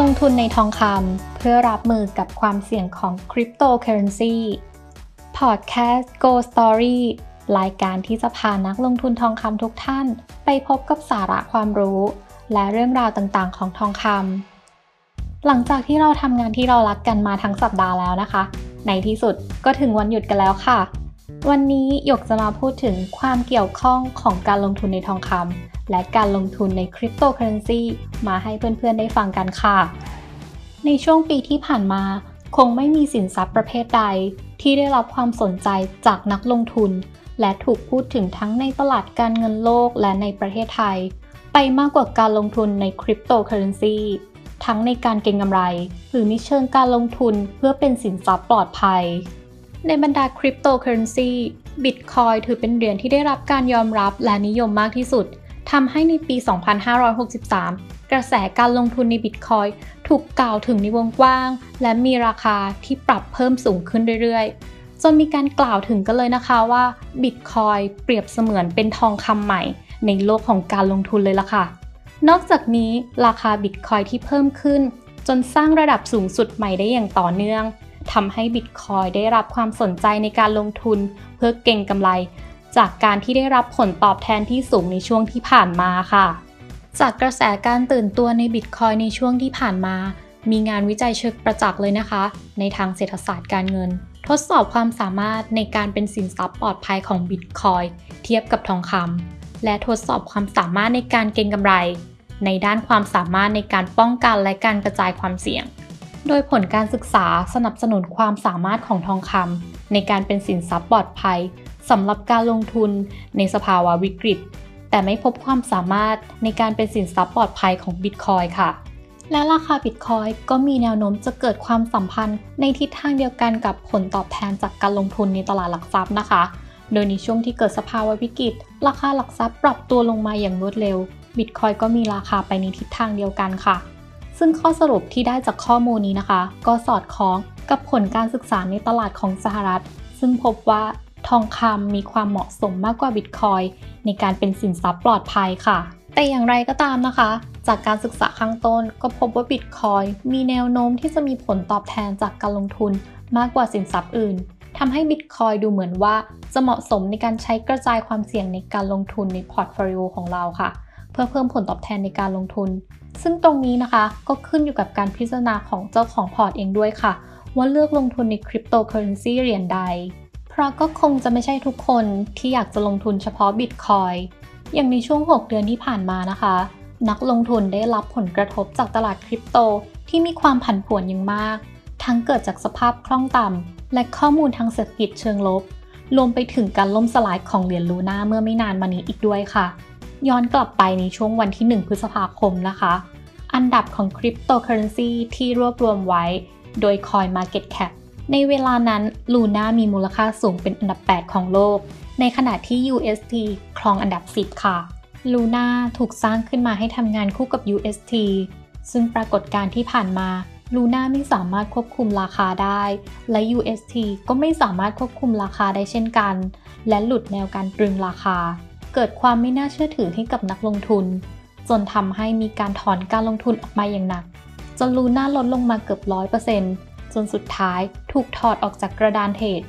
ลงทุนในทองคำเพื่อรับมือกับความเสี่ยงของคริปโตเคอเรนซีพอดแคสต์ Go Story รายการที่จะพานักลงทุนทองคำทุกท่าน ไปพบกับสาระความรู้ และเรื่องราวต่างๆ ของทองคำหลังจากที่เราทำงานที่เรารักกันมาทั้งสัปดาห์แล้วนะคะ ในที่สุดก็ถึงวันหยุดกันแล้วค่ะ วันนี้หยกจะมาพูดถึงความเกี่ยวข้องของการลงทุนในทองคำและการลงทุนในคริปโตเคอเรนซีมาให้เพื่อนๆได้ฟังกันค่ะ ในช่วงปีที่ผ่านมา คงไม่มีสินทรัพย์ประเภทใด ที่ได้รับความสนใจจากนักลงทุน และถูกพูดถึงทั้งในตลาดการเงินโลกและในประเทศไทย ไปมากกว่าการลงทุนในคริปโตเคอเรนซีทั้งในการเก็งกำไร หรือในเชิงการลงทุนเพื่อเป็นสินทรัพย์ปลอดภัย ในบรรดาคริปโตเคอเรนซีบิตคอยถือเป็นเหรียญที่ได้รับการยอมรับและนิยมมากที่สุด ทำให้ในปี 2563 กระแสการลงทุนในบิตคอยถูกกล่าวถึงในวงกว้าง และมีราคาที่ปรับเพิ่มสูงขึ้นเรื่อยๆ จนมีการกล่าวถึงกันเลยนะคะว่าบิตคอยเปรียบเสมือนเป็นทองคำใหม่ ในโลกของการลงทุนเลยล่ะค่ะ นอกจากนี้ราคาบิตคอยที่เพิ่มขึ้น จนสร้างระดับสูงสุดใหม่ได้อย่างต่อเนื่อง ทำให้บิตคอยได้รับความสนใจในการลงทุนเพื่อเก่งกำไร จากการที่ได้รับผลตอบแทนที่สูงในช่วงที่ผ่านมาค่ะ จากกระแสการตื่นตัวในบิตคอยในช่วงที่ผ่านมา มีงานวิจัยเชิงประจักษ์เลยนะคะ ในทางเศรษฐศาสตร์การเงิน ทดสอบความสามารถในการเป็นสินทรัพย์ปลอดภัยของบิตคอยเทียบกับทองคำและทดสอบความสามารถในการเก็งกำไร ในด้านความสามารถในการป้องกันและการกระจายความเสี่ยง โดยผลการศึกษาสนับสนุนความสามารถของทองคำในการเป็นสินทรัพย์ปลอดภัยสำหรับการลงทุนในสภาวะวิกฤต แต่ไม่พบความสามารถในการเป็นสินทรัพย์ปลอดภัยของบิตคอยค่ะ และราคาบิตคอยก็มีแนวโน้มจะเกิดความสัมพันธ์ในทิศทางเดียวกันกับผลตอบแทนจากการลงทุนในตลาดหลักทรัพย์นะคะ โดยในช่วงที่เกิดสภาวะวิกฤต ราคาหลักทรัพย์ปรับตัวลงมาอย่างรวดเร็วบิตคอยก็มีราคาไปในทิศทางเดียวกันค่ะ ซึ่งข้อสรุปที่ได้จากข้อมูลนี้นะคะ ก็สอดคล้องกับผลการศึกษาในตลาดของสหรัฐ ซึ่งพบว่าทองคำมีความเหมาะสมมากกว่าบิตคอยในการเป็นสินทรัพย์ปลอดภัยค่ะ แต่อย่างไรก็ตามนะคะ จากการศึกษาข้างต้นก็พบว่าบิตคอยมีแนวโน้มที่จะมีผลตอบแทนจากการลงทุนมากกว่าสินทรัพย์อื่นทำให้บิตคอยดูเหมือนว่าจะเหมาะสมในการใช้กระจายความเสี่ยงในการลงทุนในพอร์ตโฟลิโอของเราค่ะ เพื่อเพิ่มผลตอบแทนในการลงทุน ซึ่งตรงนี้นะคะก็ขึ้นอยู่กับการพิจารณาของเจ้าของพอร์ตเองด้วยค่ะ ว่าเลือกลงทุนในคริปโตเคอเรนซีเหรียญใด เพราะก็คงจะไม่ใช่ทุกคนที่อยากจะลงทุนเฉพาะบิตคอยน์อย่างในช่วง 6 เดือนที่ผ่านมานะคะ นักลงทุนได้รับผลกระทบจากตลาดคริปโตที่มีความผันผวนอย่างมาก ทั้งเกิดจากสภาพคล่องต่ำและข้อมูลทางเศรษฐกิจเชิงลบรวมไปถึงการล่มสลายของเหรียญลูน่าเมื่อไม่นานมานี้อีกด้วยค่ะ ย้อนกลับไปในช่วงวันที่ 1 พฤษภาคมนะคะ อันดับของคริปโตเคอเรนซีที่รวบรวมไว้ โดย CoinMarketCap ในเวลานั้นลูน่ามีมูลค่าสูงเป็นอันดับ 8 ของโลก ในขณะที่ UST ครองอันดับ 10 ค่ะลูน่าถูกสร้างขึ้นมาให้ทำงานคู่กับ UST ซึ่งปรากฏการณ์ที่ผ่านมาลูน่าไม่สามารถควบคุมราคาได้ และ UST ก็ไม่สามารถควบคุมราคาได้เช่นกัน และหลุดแนวการตรึงราคา เกิดความไม่น่าเชื่อถือให้กับนักลงทุน จนทำให้มีการถอนการลงทุนออกมาอย่างหนัก จนลูน่าลดลงมาเกือบร้อยเปอร์เซ็นต์จนสุดท้ายถูกถอดออกจากกระดานเทรด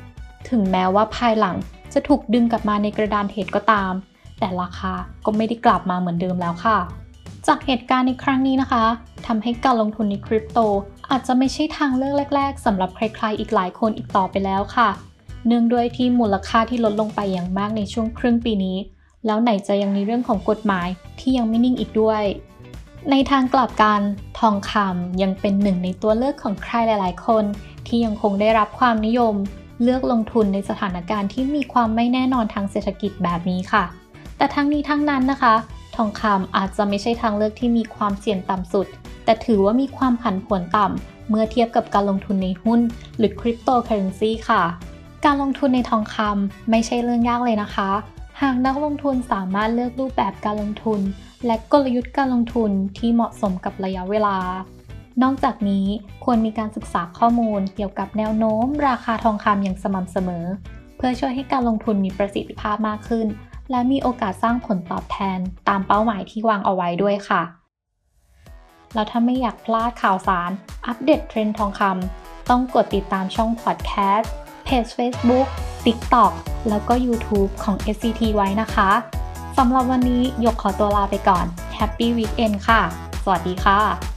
ถึงแม้ว่าภายหลังจะถูกดึงกลับมาในกระดานเทรดก็ตาม แต่ราคาก็ไม่ได้กลับมาเหมือนเดิมแล้วค่ะ จากเหตุการณ์ในครั้งนี้นะคะทำให้การลงทุนในคริปโต อาจจะไม่ใช่ทางเลือกแรก ๆสำหรับใครๆอีกหลายคนอีกต่อไปแล้วค่ะ เนื่องด้วยที่มูลค่าที่ลดลงไปอย่างมากในช่วงครึ่งปีนี้ แล้วไหนจะยังมีเรื่องของกฎหมายที่ยังไม่นิ่งอีกด้วย ในทางกลับกันทองคำยังเป็นหนึ่งในตัวเลือกของใครหลาย ๆ คน ที่ยังคงได้รับความนิยม เลือกลงทุนในสถานการณ์ที่มีความไม่แน่นอนทางเศรษฐกิจแบบนี้ค่ะ แต่ทั้งนี้ทั้งนั้นนะคะ ทองคำอาจจะไม่ใช่ทางเลือกที่มีความเสี่ยงต่ำสุด แต่ถือว่ามีความผันผวนต่ำเมื่อเทียบกับการลงทุนในหุ้น หรือคริปโตเคอเรนซีค่ะการลงทุนในทองคำไม่ใช่เรื่องยากเลยนะคะ หากนักลงทุนสามารถเลือกรูปแบบการลงทุน และกลยุทธ์การลงทุนที่เหมาะสมกับระยะเวลา นอกจากนี้ควรมีการศึกษาข้อมูลเกี่ยวกับแนวโน้ม ราคาทองคำอย่างสม่ำเสมอ เพื่อช่วยให้การลงทุนมีประสิทธิภาพมากขึ้น และมีโอกาสสร้างผลตอบแทนตามเป้าหมายที่วางเอาไว้ด้วยค่ะ แล้วถ้าไม่อยากพลาดข่าวสาร อัปเดตเทรนด์ทองคำต้องกดติดตามช่องพอดแคสต์เพจ Facebook TikTok แล้วก็ YouTube ของ SCT ไว้นะคะสำหรับวันนี้ยกขอตัวลาไปก่อน Happy Weekend ค่ะ สวัสดีค่ะ